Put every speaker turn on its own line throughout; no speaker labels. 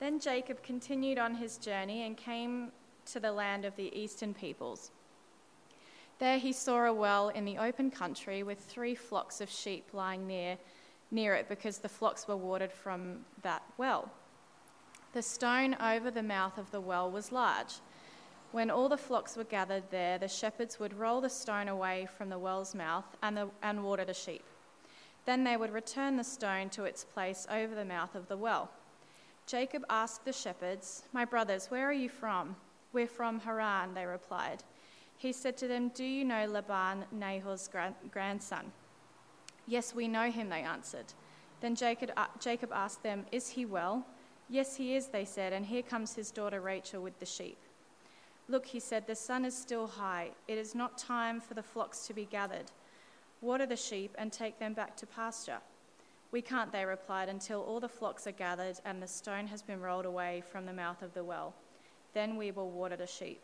Then Jacob continued on his journey and came to the land of the eastern peoples. There he saw a well in the open country with three flocks of sheep lying near, near it because the flocks were watered from that well. The stone over the mouth of the well was large. When all the flocks were gathered there, the shepherds would roll the stone away from the well's mouth and, the, and water the sheep. Then they would return the stone to its place over the mouth of the well. Jacob asked the shepherds, My brothers, where are you from? We're from Haran, they replied. He said to them, Do you know Laban, Nahor's grandson? Yes, we know him, they answered. Then Jacob, uh, Jacob asked them, Is he well? Yes, he is, they said, and here comes his daughter Rachel with the sheep. Look, he said, the sun is still high. It is not time for the flocks to be gathered. Water the sheep and take them back to pasture. We can't, they replied, until all the flocks are gathered and the stone has been rolled away from the mouth of the well. Then we will water the sheep.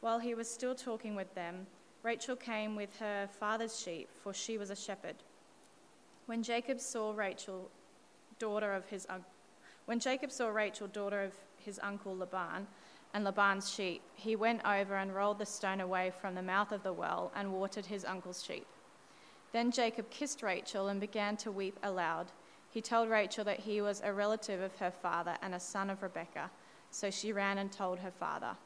While he was still talking with them, Rachel came with her father's sheep, for she was a shepherd. When Jacob saw Rachel, daughter of his when Jacob saw Rachel, daughter of his uncle Laban, and Laban's sheep, he went over and rolled the stone away from the mouth of the well and watered his uncle's sheep. Then Jacob kissed Rachel and began to weep aloud. He told Rachel that he was a relative of her father and a son of Rebekah, so she ran and told her father.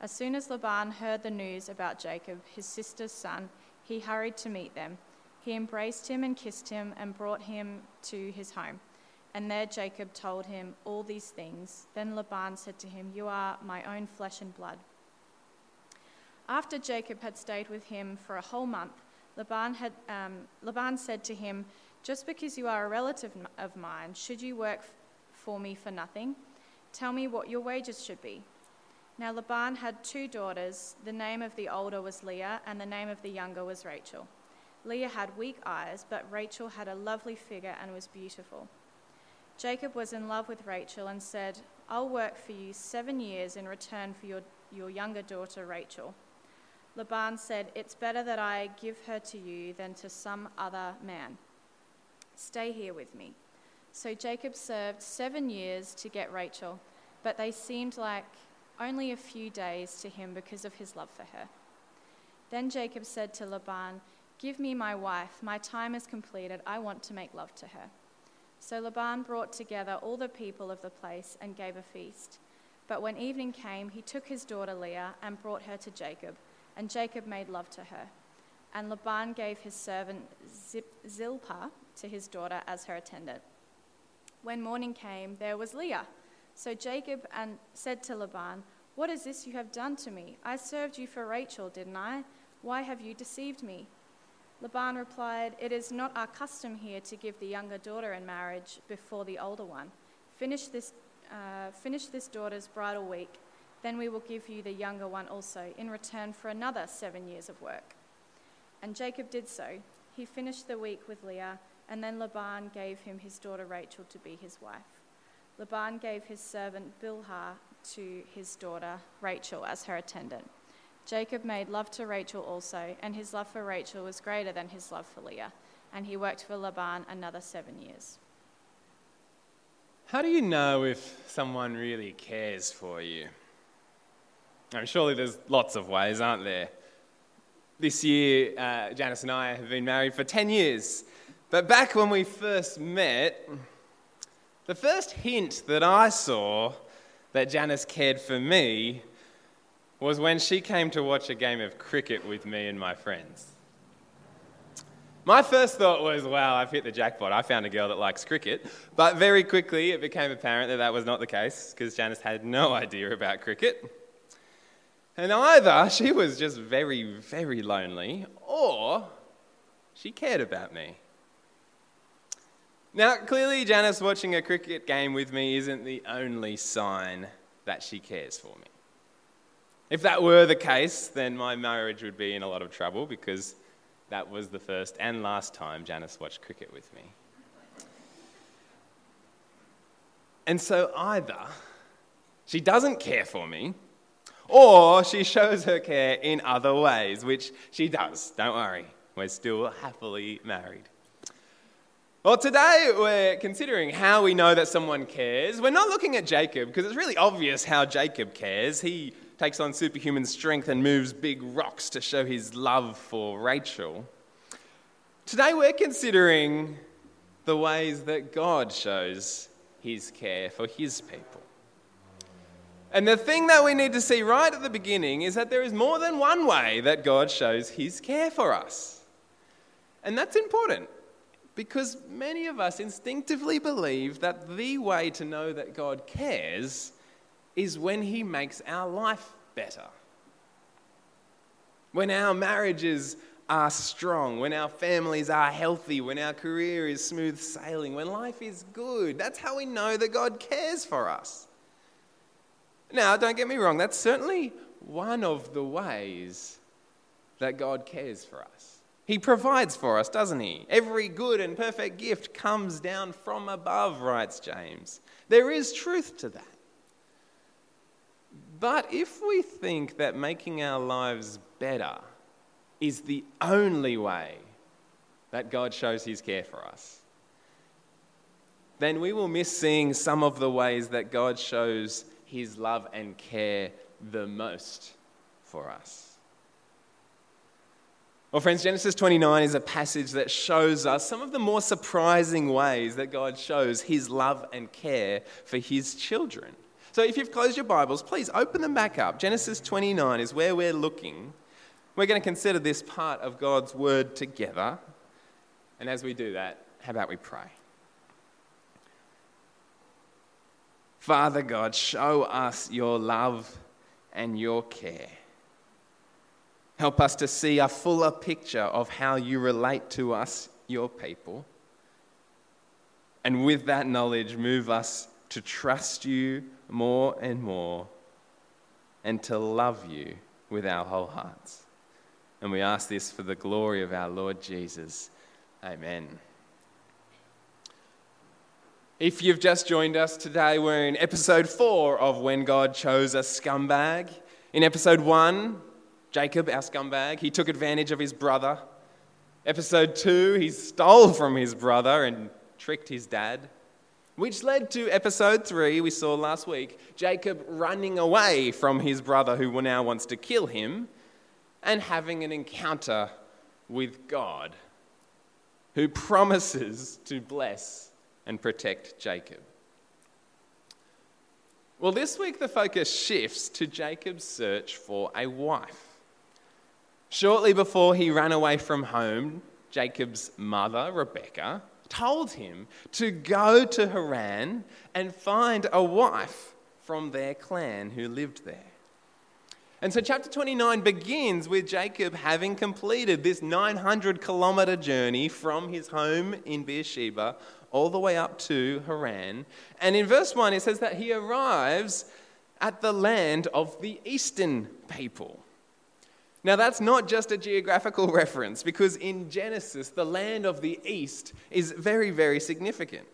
As soon as Laban heard the news about Jacob, his sister's son, he hurried to meet them. He embraced him and kissed him and brought him to his home. And there Jacob told him all these things. Then Laban said to him, You are my own flesh and blood. After Jacob had stayed with him for a whole month, Laban, had, um, Laban said to him, Just because you are a relative of mine, should you work for me for nothing? Tell me what your wages should be. Now Laban had two daughters. The name of the older was Leah, and the name of the younger was Rachel. Leah had weak eyes, but Rachel had a lovely figure and was beautiful. Jacob was in love with Rachel and said, I'll work for you seven years in return for your, your younger daughter Rachel. Laban said, It's better that I give her to you than to some other man. Stay here with me. So Jacob served seven years to get Rachel, but they seemed like only a few days to him because of his love for her. Then Jacob said to Laban, Give me my wife. My time is completed. I want to make love to her. So Laban brought together all the people of the place and gave a feast. But when evening came, he took his daughter Leah and brought her to Jacob, and Jacob made love to her. And Laban gave his servant Zilpah to his daughter as her attendant. When morning came, there was Leah. So Jacob and said to Laban, What is this you have done to me? I served you for Rachel, didn't I? Why have you deceived me? Laban replied, It is not our custom here to give the younger daughter in marriage before the older one. Finish this, uh, finish this daughter's bridal week, then we will give you the younger one also, in return for another seven years of work. And Jacob did so. He finished the week with Leah, and then Laban gave him his daughter Rachel to be his wife. Laban gave his servant Bilhah to his daughter Rachel as her attendant. Jacob made love to Rachel also, and his love for Rachel was greater than his love for Leah, and he worked for Laban another seven years.
How do you know if someone really cares for you? I mean, surely there's lots of ways, aren't there? This year, uh, Janice and I have been married for 10 years. But back when we first met, the first hint that I saw that Janice cared for me was when she came to watch a game of cricket with me and my friends. My first thought was, wow, I've hit the jackpot. I found a girl that likes cricket. But very quickly, it became apparent that that was not the case because Janice had no idea about cricket. And either she was just very, very lonely or she cared about me. Now, clearly, Janice watching a cricket game with me isn't the only sign that she cares for me. If that were the case, then my marriage would be in a lot of trouble because that was the first and last time Janice watched cricket with me. And so either she doesn't care for me, or she shows her care in other ways, which she does. Don't worry, we're still happily married. Well, today we're considering how we know that someone cares. We're not looking at Jacob because it's really obvious how Jacob cares. He takes on superhuman strength and moves big rocks to show his love for Rachel. Today we're considering the ways that God shows his care for his people. And the thing that we need to see right at the beginning is that there is more than one way that God shows his care for us. And that's important because many of us instinctively believe that the way to know that God cares is when He makes our life better. When our marriages are strong, when our families are healthy, when our career is smooth sailing, when life is good. That's how we know that God cares for us. Now, don't get me wrong, that's certainly one of the ways that God cares for us. He provides for us, doesn't he? Every good and perfect gift comes down from above, writes James. There is truth to that. But if we think that making our lives better is the only way that God shows his care for us, then we will miss seeing some of the ways that God shows his love and care the most for us. Well, friends, Genesis 29 is a passage that shows us some of the more surprising ways that God shows his love and care for his children. So, if you've closed your Bibles, please open them back up. Genesis 29 is where we're looking. We're going to consider this part of God's word together. And as we do that, how about we pray? Father God, show us your love and your care. Help us to see a fuller picture of how you relate to us, your people. And with that knowledge, move us to trust you more and more and to love you with our whole hearts. And we ask this for the glory of our Lord Jesus. Amen. If you've just joined us today, we're in episode four of When God Chose a Scumbag. In episode one, Jacob, our scumbag, he took advantage of his brother. Episode 2, he stole from his brother and tricked his dad. Which led to episode 3, we saw last week, Jacob running away from his brother who now wants to kill him and having an encounter with God who promises to bless and protect Jacob. Well, this week the focus shifts to Jacob's search for a wife. Shortly before he ran away from home, Jacob's mother, Rebecca, told him to go to Haran and find a wife from their clan who lived there. And so, chapter 29 begins with Jacob having completed this 900 kilometer journey from his home in Beersheba all the way up to Haran. And in verse 1, it says that he arrives at the land of the eastern people. Now, that's not just a geographical reference, because in Genesis, the land of the east is very, very significant.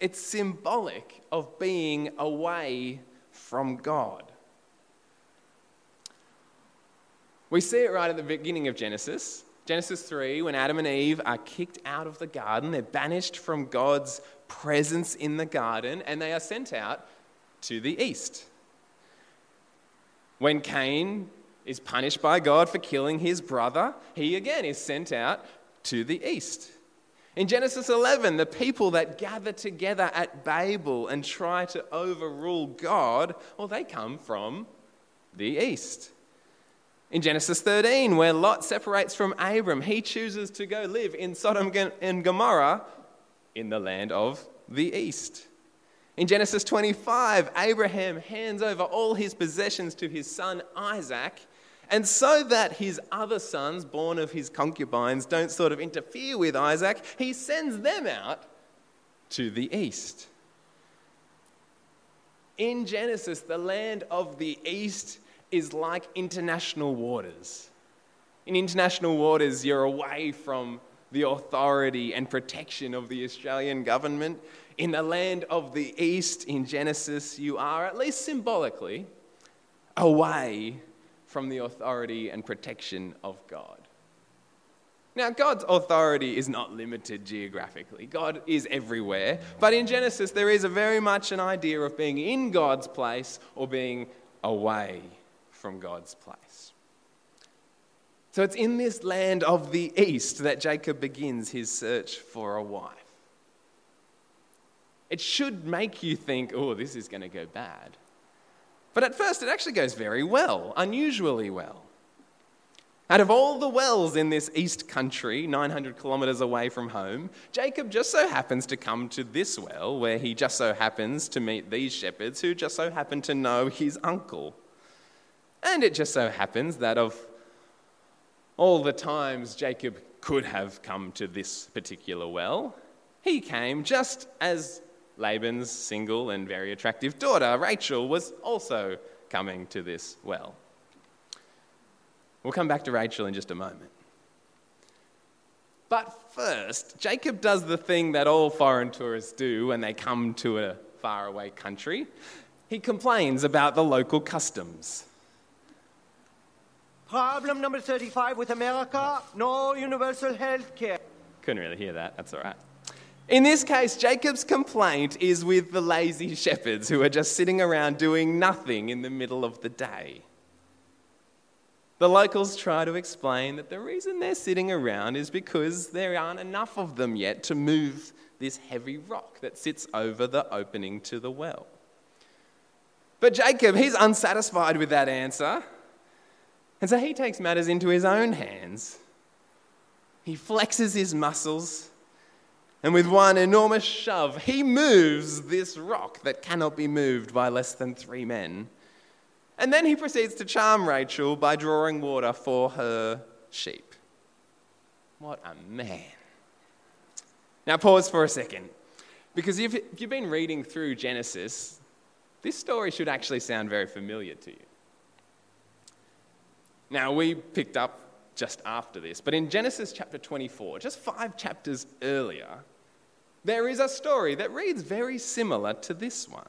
It's symbolic of being away from God. We see it right at the beginning of Genesis. Genesis 3, when Adam and Eve are kicked out of the garden, they're banished from God's presence in the garden, and they are sent out to the east. When Cain is punished by God for killing his brother, he again is sent out to the east. In Genesis 11, the people that gather together at Babel and try to overrule God, well, they come from the east. In Genesis 13, where Lot separates from Abram, he chooses to go live in Sodom and Gomorrah in the land of the east. In Genesis 25, Abraham hands over all his possessions to his son Isaac and so that his other sons, born of his concubines, don't sort of interfere with Isaac, he sends them out to the east. In Genesis, the land of the east is like international waters. In international waters, you're away from the authority and protection of the Australian government. In the land of the east, in Genesis, you are, at least symbolically, away from the authority and protection of God. Now, God's authority is not limited geographically. God is everywhere. But in Genesis, there is a very much an idea of being in God's place or being away from God's place. So it's in this land of the east that Jacob begins his search for a wife. It should make you think, oh, this is going to go bad. But at first, it actually goes very well, unusually well. Out of all the wells in this east country, 900 kilometres away from home, Jacob just so happens to come to this well where he just so happens to meet these shepherds who just so happen to know his uncle. And it just so happens that of all the times Jacob could have come to this particular well, he came just as Laban's single and very attractive daughter, Rachel, was also coming to this well. We'll come back to Rachel in just a moment. But first, Jacob does the thing that all foreign tourists do when they come to a faraway country. He complains about the local customs.
Problem number 35 with America no universal health care.
Couldn't really hear that, that's all right. In this case, Jacob's complaint is with the lazy shepherds who are just sitting around doing nothing in the middle of the day. The locals try to explain that the reason they're sitting around is because there aren't enough of them yet to move this heavy rock that sits over the opening to the well. But Jacob, he's unsatisfied with that answer. And so he takes matters into his own hands. He flexes his muscles, and with one enormous shove, he moves this rock that cannot be moved by less than three men. And then he proceeds to charm Rachel by drawing water for her sheep. What a man. Now, pause for a second. Because if you've been reading through Genesis, this story should actually sound very familiar to you. Now, we picked up just after this, but in Genesis chapter 24, just five chapters earlier, there is a story that reads very similar to this one.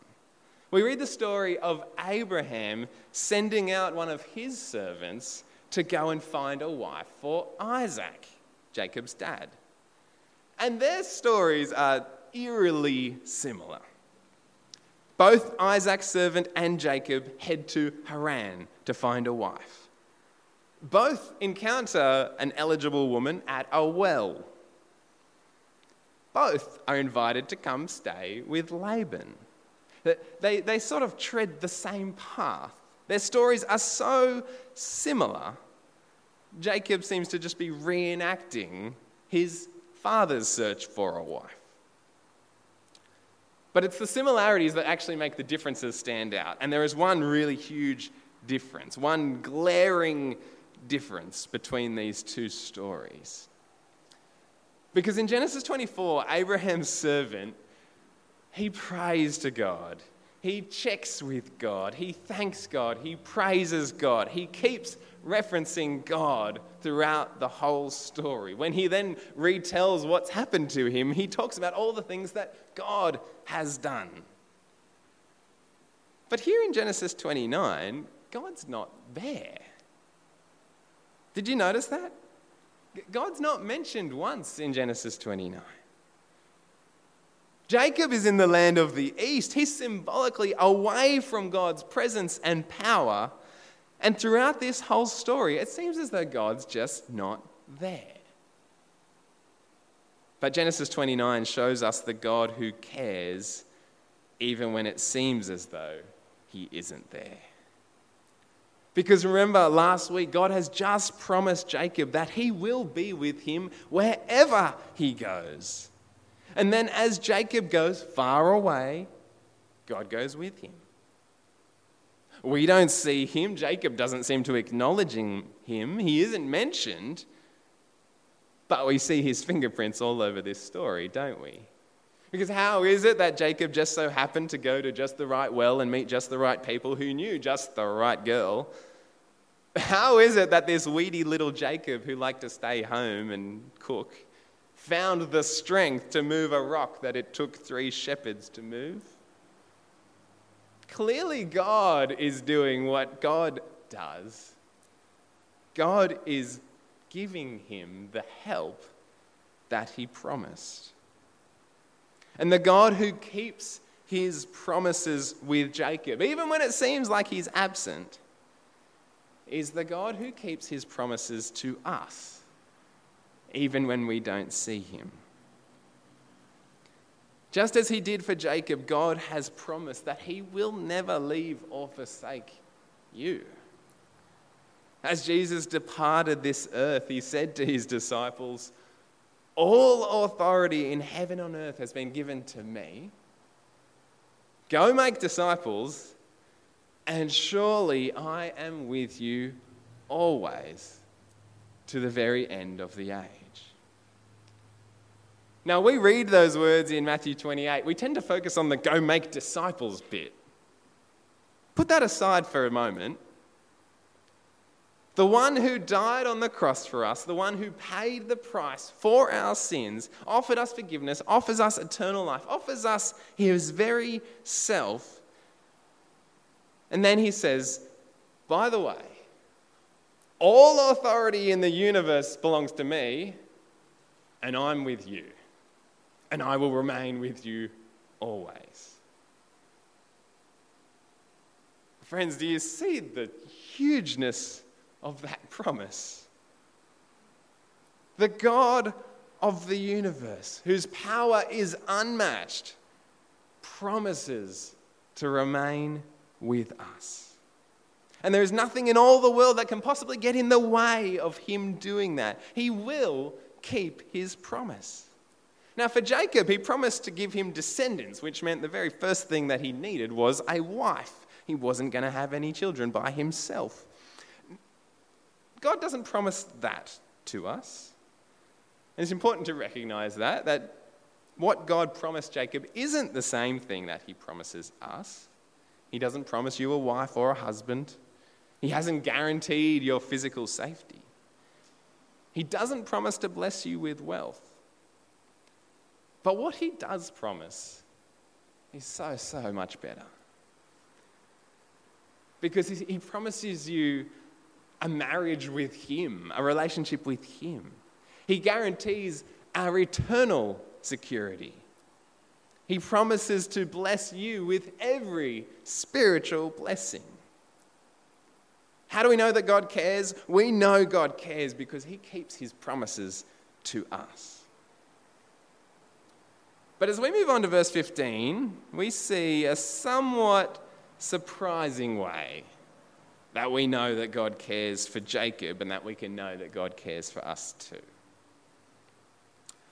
We read the story of Abraham sending out one of his servants to go and find a wife for Isaac, Jacob's dad. And their stories are eerily similar. Both Isaac's servant and Jacob head to Haran to find a wife. Both encounter an eligible woman at a well. Both are invited to come stay with Laban. They, they sort of tread the same path. Their stories are so similar. Jacob seems to just be reenacting his father's search for a wife. But it's the similarities that actually make the differences stand out. And there is one really huge difference, one glaring difference between these two stories. Because in Genesis 24, Abraham's servant he prays to God. He checks with God. He thanks God. He praises God. He keeps referencing God throughout the whole story. When he then retells what's happened to him, he talks about all the things that God has done. But here in Genesis 29, God's not there. Did you notice that? God's not mentioned once in Genesis 29. Jacob is in the land of the east. He's symbolically away from God's presence and power. And throughout this whole story, it seems as though God's just not there. But Genesis 29 shows us the God who cares even when it seems as though he isn't there. Because remember, last week, God has just promised Jacob that he will be with him wherever he goes. And then as Jacob goes far away, God goes with him. We don't see him. Jacob doesn't seem to acknowledging him. He isn't mentioned. But we see his fingerprints all over this story, don't we? Because how is it that Jacob just so happened to go to just the right well and meet just the right people who knew just the right girl? How is it that this weedy little Jacob who liked to stay home and cook found the strength to move a rock that it took three shepherds to move? Clearly, God is doing what God does. God is giving him the help that he promised. And the God who keeps his promises with Jacob, even when it seems like he's absent, is the God who keeps his promises to us, even when we don't see him. Just as he did for Jacob, God has promised that he will never leave or forsake you. As Jesus departed this earth, he said to his disciples, All authority in heaven and on earth has been given to me. Go make disciples, and surely I am with you always to the very end of the age. Now, we read those words in Matthew 28. We tend to focus on the go make disciples bit. Put that aside for a moment. The one who died on the cross for us, the one who paid the price for our sins, offered us forgiveness, offers us eternal life, offers us his very self. And then he says, by the way, all authority in the universe belongs to me, and I'm with you, and I will remain with you always. Friends, do you see the hugeness of that promise? The God of the universe, whose power is unmatched, promises to remain with us. And there is nothing in all the world that can possibly get in the way of him doing that. He will keep his promise. Now, for Jacob, he promised to give him descendants, which meant the very first thing that he needed was a wife. He wasn't going to have any children by himself. God doesn't promise that to us. And it's important to recognize that, that what God promised Jacob isn't the same thing that he promises us. He doesn't promise you a wife or a husband. He hasn't guaranteed your physical safety. He doesn't promise to bless you with wealth. But what he does promise is so, so much better. Because he promises you a marriage with him, a relationship with him. He guarantees our eternal security. He promises to bless you with every spiritual blessing. How do we know that God cares? We know God cares because He keeps His promises to us. But as we move on to verse 15, we see a somewhat surprising way that we know that God cares for Jacob and that we can know that God cares for us too.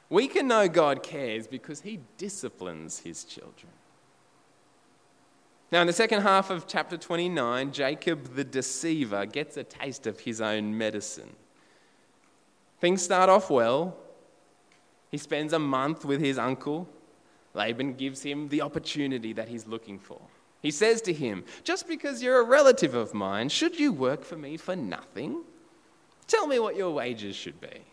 We can know God cares because He disciplines His children. Now, in the second half of chapter 29, Jacob the deceiver gets a taste of his own medicine. Things start off well. He spends a month with his uncle. Laban gives him the opportunity that he's looking for. He says to him, Just because you're a relative of mine, should you work for me for nothing? Tell me what your wages should be.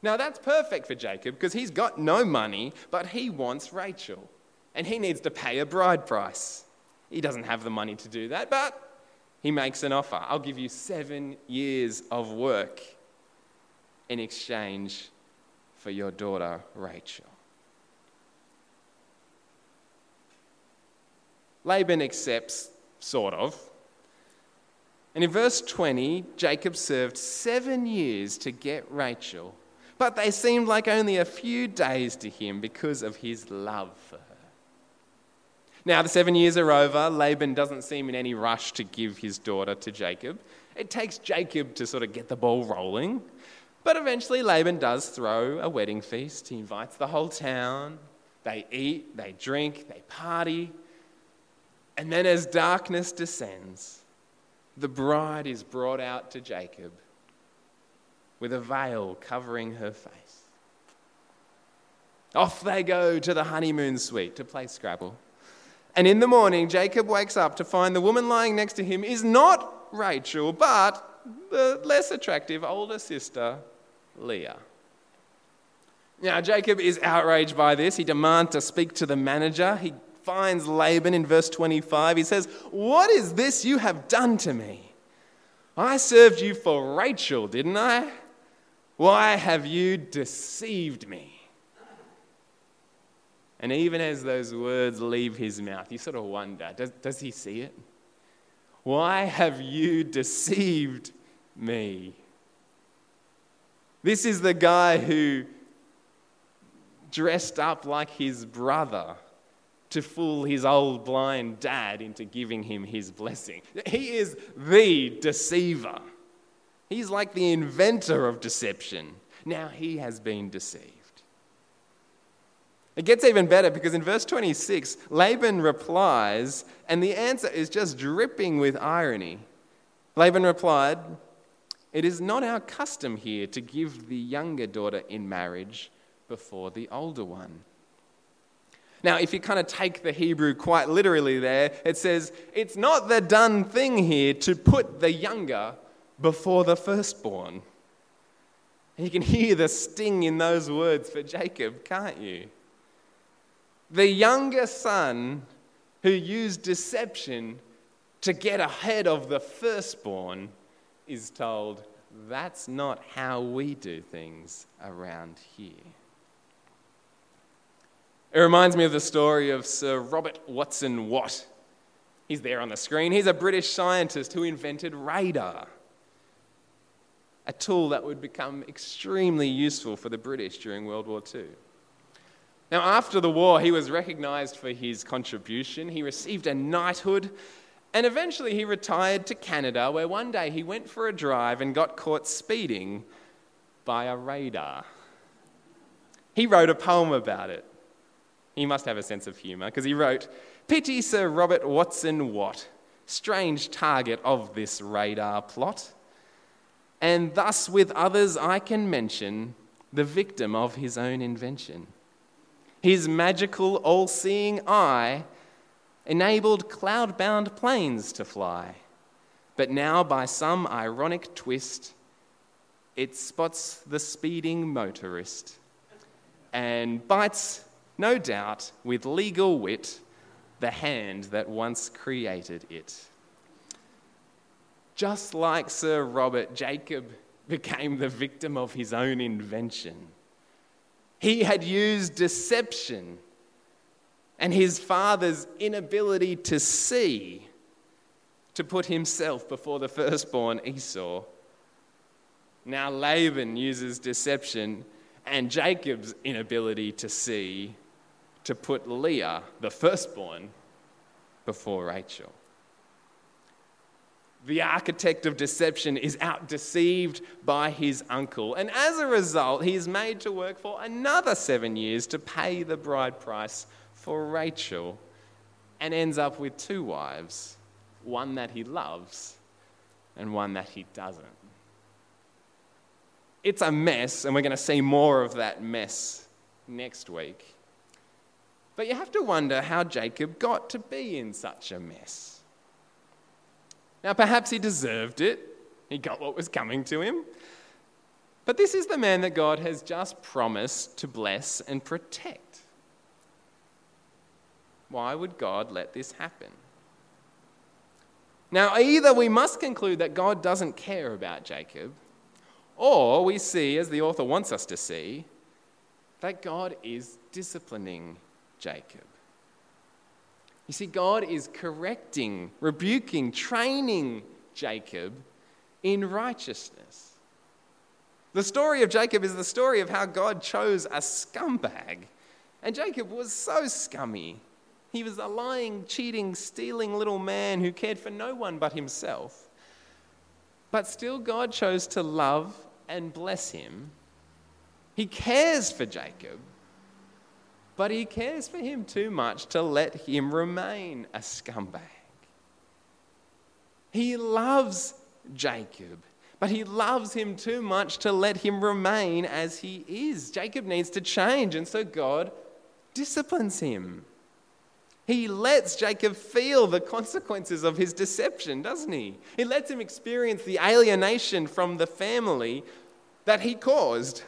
Now, that's perfect for Jacob because he's got no money, but he wants Rachel and he needs to pay a bride price. He doesn't have the money to do that, but he makes an offer. I'll give you seven years of work in exchange for your daughter, Rachel. Laban accepts, sort of. And in verse 20, Jacob served seven years to get Rachel, but they seemed like only a few days to him because of his love for her. Now, the seven years are over. Laban doesn't seem in any rush to give his daughter to Jacob. It takes Jacob to sort of get the ball rolling. But eventually, Laban does throw a wedding feast. He invites the whole town. They eat, they drink, they party. And then, as darkness descends, the bride is brought out to Jacob with a veil covering her face. Off they go to the honeymoon suite to play Scrabble. And in the morning, Jacob wakes up to find the woman lying next to him is not Rachel, but the less attractive older sister, Leah. Now, Jacob is outraged by this. He demands to speak to the manager. He finds Laban in verse 25. He says, What is this you have done to me? I served you for Rachel, didn't I? Why have you deceived me? And even as those words leave his mouth, you sort of wonder does, does he see it? Why have you deceived me? This is the guy who dressed up like his brother to fool his old blind dad into giving him his blessing. He is the deceiver. He's like the inventor of deception. Now he has been deceived. It gets even better because in verse 26, Laban replies, and the answer is just dripping with irony. Laban replied, It is not our custom here to give the younger daughter in marriage before the older one. Now, if you kind of take the Hebrew quite literally there, it says, It's not the done thing here to put the younger before the firstborn. You can hear the sting in those words for Jacob, can't you? The younger son who used deception to get ahead of the firstborn is told, That's not how we do things around here. It reminds me of the story of Sir Robert Watson Watt. He's there on the screen. He's a British scientist who invented radar, a tool that would become extremely useful for the British during World War II. Now, after the war, he was recognized for his contribution. He received a knighthood, and eventually he retired to Canada, where one day he went for a drive and got caught speeding by a radar. He wrote a poem about it. He must have a sense of humour, because he wrote, Pity Sir Robert Watson Watt, strange target of this radar plot. And thus, with others, I can mention the victim of his own invention. His magical, all seeing eye enabled cloud bound planes to fly. But now, by some ironic twist, it spots the speeding motorist and bites, no doubt, with legal wit, the hand that once created it. Just like Sir Robert, Jacob became the victim of his own invention. He had used deception and his father's inability to see to put himself before the firstborn Esau. Now Laban uses deception and Jacob's inability to see to put Leah, the firstborn, before Rachel the architect of deception, is out deceived by his uncle. And as a result, he is made to work for another seven years to pay the bride price for Rachel and ends up with two wives one that he loves and one that he doesn't. It's a mess, and we're going to see more of that mess next week. But you have to wonder how Jacob got to be in such a mess. Now, perhaps he deserved it, he got what was coming to him. But this is the man that God has just promised to bless and protect. Why would God let this happen? Now, either we must conclude that God doesn't care about Jacob, or we see, as the author wants us to see, that God is disciplining Jacob. You see, God is correcting, rebuking, training Jacob in righteousness. The story of Jacob is the story of how God chose a scumbag. And Jacob was so scummy. He was a lying, cheating, stealing little man who cared for no one but himself. But still, God chose to love and bless him. He cares for Jacob but he cares for him too much to let him remain a scumbag. He loves Jacob, but he loves him too much to let him remain as he is. Jacob needs to change, and so God disciplines him. He lets Jacob feel the consequences of his deception, doesn't he? He lets him experience the alienation from the family that he caused.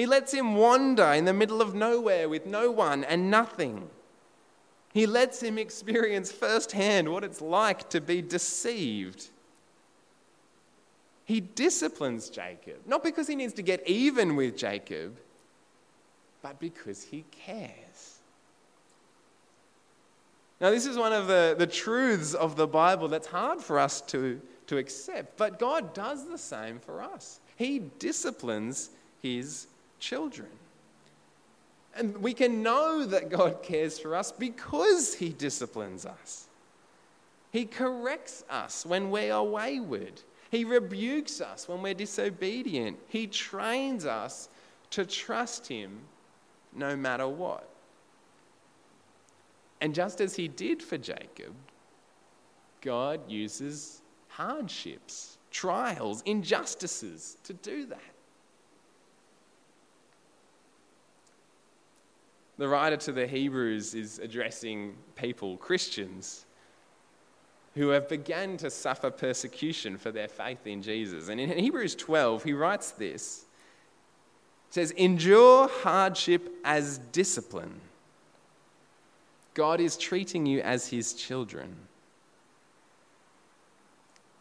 He lets him wander in the middle of nowhere with no one and nothing. He lets him experience firsthand what it's like to be deceived. He disciplines Jacob, not because he needs to get even with Jacob, but because he cares. Now, this is one of the, the truths of the Bible that's hard for us to, to accept, but God does the same for us. He disciplines his children. And we can know that God cares for us because he disciplines us. He corrects us when we are wayward. He rebukes us when we're disobedient. He trains us to trust him no matter what. And just as he did for Jacob, God uses hardships, trials, injustices to do that. The writer to the Hebrews is addressing people, Christians, who have begun to suffer persecution for their faith in Jesus. And in Hebrews 12, he writes this. It says, Endure hardship as discipline. God is treating you as his children.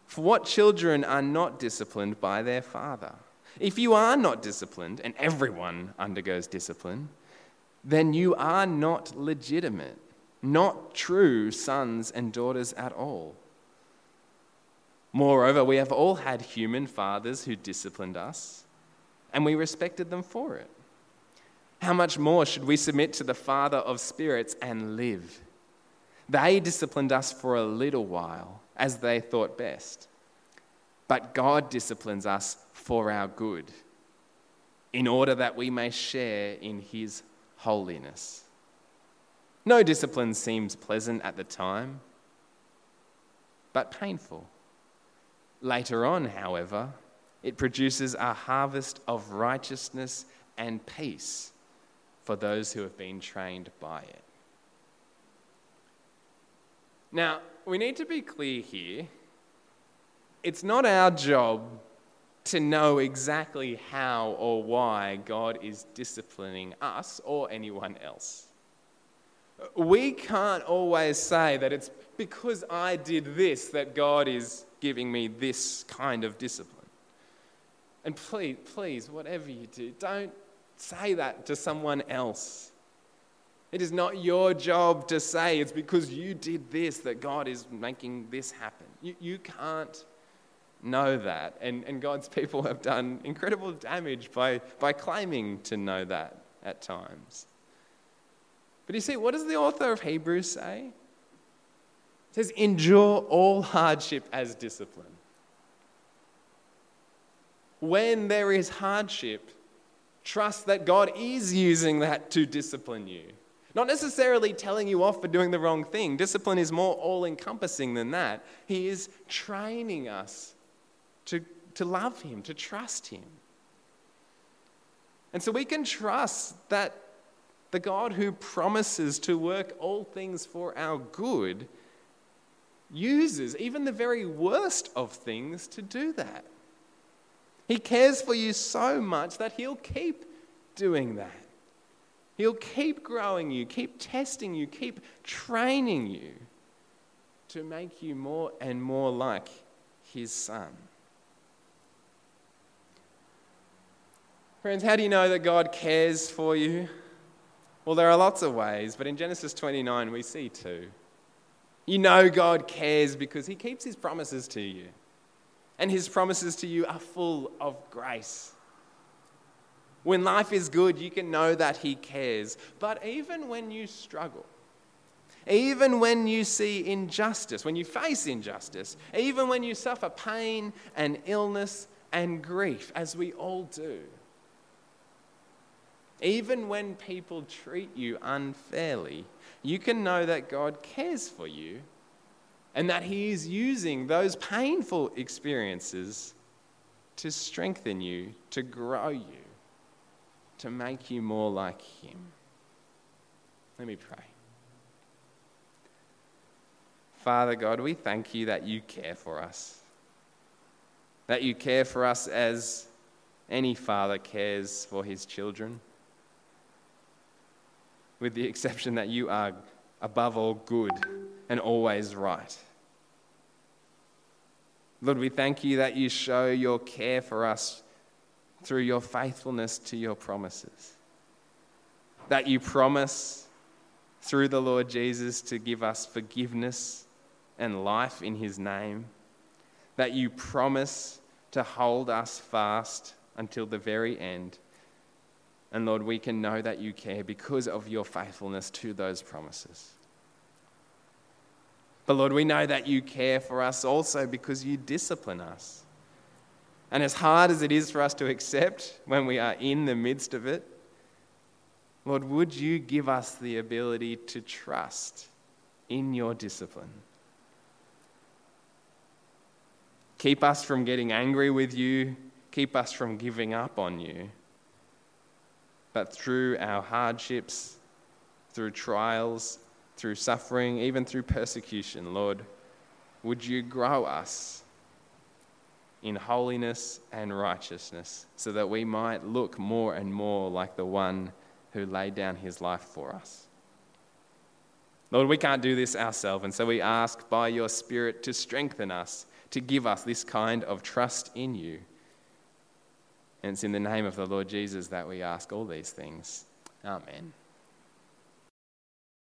For what children are not disciplined by their father? If you are not disciplined, and everyone undergoes discipline, then you are not legitimate, not true sons and daughters at all. Moreover, we have all had human fathers who disciplined us, and we respected them for it. How much more should we submit to the Father of spirits and live? They disciplined us for a little while, as they thought best. But God disciplines us for our good, in order that we may share in His holiness. No discipline seems pleasant at the time, but painful. Later on, however, it produces a harvest of righteousness and peace for those who have been trained by it. Now, we need to be clear here. It's not our job to know exactly how or why God is disciplining us or anyone else. We can't always say that it's because I did this that God is giving me this kind of discipline. And please, please, whatever you do, don't say that to someone else. It is not your job to say it's because you did this that God is making this happen. You, you can't know that. And, and God's people have done incredible damage by, by claiming to know that at times. But you see, what does the author of Hebrews say? It says, endure all hardship as discipline. When there is hardship, trust that God is using that to discipline you. Not necessarily telling you off for doing the wrong thing. Discipline is more all encompassing than that. He is training us to, to love Him, to trust Him. And so we can trust that the God who promises to work all things for our good uses even the very worst of things to do that. He cares for you so much that He'll keep doing that. He'll keep growing you, keep testing you, keep training you to make you more and more like His Son. Friends, how do you know that God cares for you? Well, there are lots of ways, but in Genesis 29, we see two. You know God cares because He keeps His promises to you, and His promises to you are full of grace. When life is good, you can know that He cares. But even when you struggle, even when you see injustice, when you face injustice, even when you suffer pain and illness and grief, as we all do, even when people treat you unfairly, you can know that God cares for you and that He is using those painful experiences to strengthen you, to grow you, to make you more like Him. Let me pray. Father God, we thank you that you care for us, that you care for us as any father cares for his children with the exception that you are above all good and always right. Lord, we thank you that you show your care for us through your faithfulness to your promises. That you promise through the Lord Jesus to give us forgiveness and life in his name. That you promise to hold us fast until the very end. And Lord, we can know that you care because of your faithfulness to those promises. But Lord, we know that you care for us also because you discipline us. And as hard as it is for us to accept when we are in the midst of it, Lord, would you give us the ability to trust in your discipline? Keep us from getting angry with you, keep us from giving up on you. But through our hardships, through trials, through suffering, even through persecution, Lord, would you grow us in holiness and righteousness so that we might look more and more like the one who laid down his life for us? Lord, we can't do this ourselves, and so we ask by your Spirit to strengthen us, to give us this kind of trust in you. And it's in the name of the Lord Jesus that we ask all these things. Amen.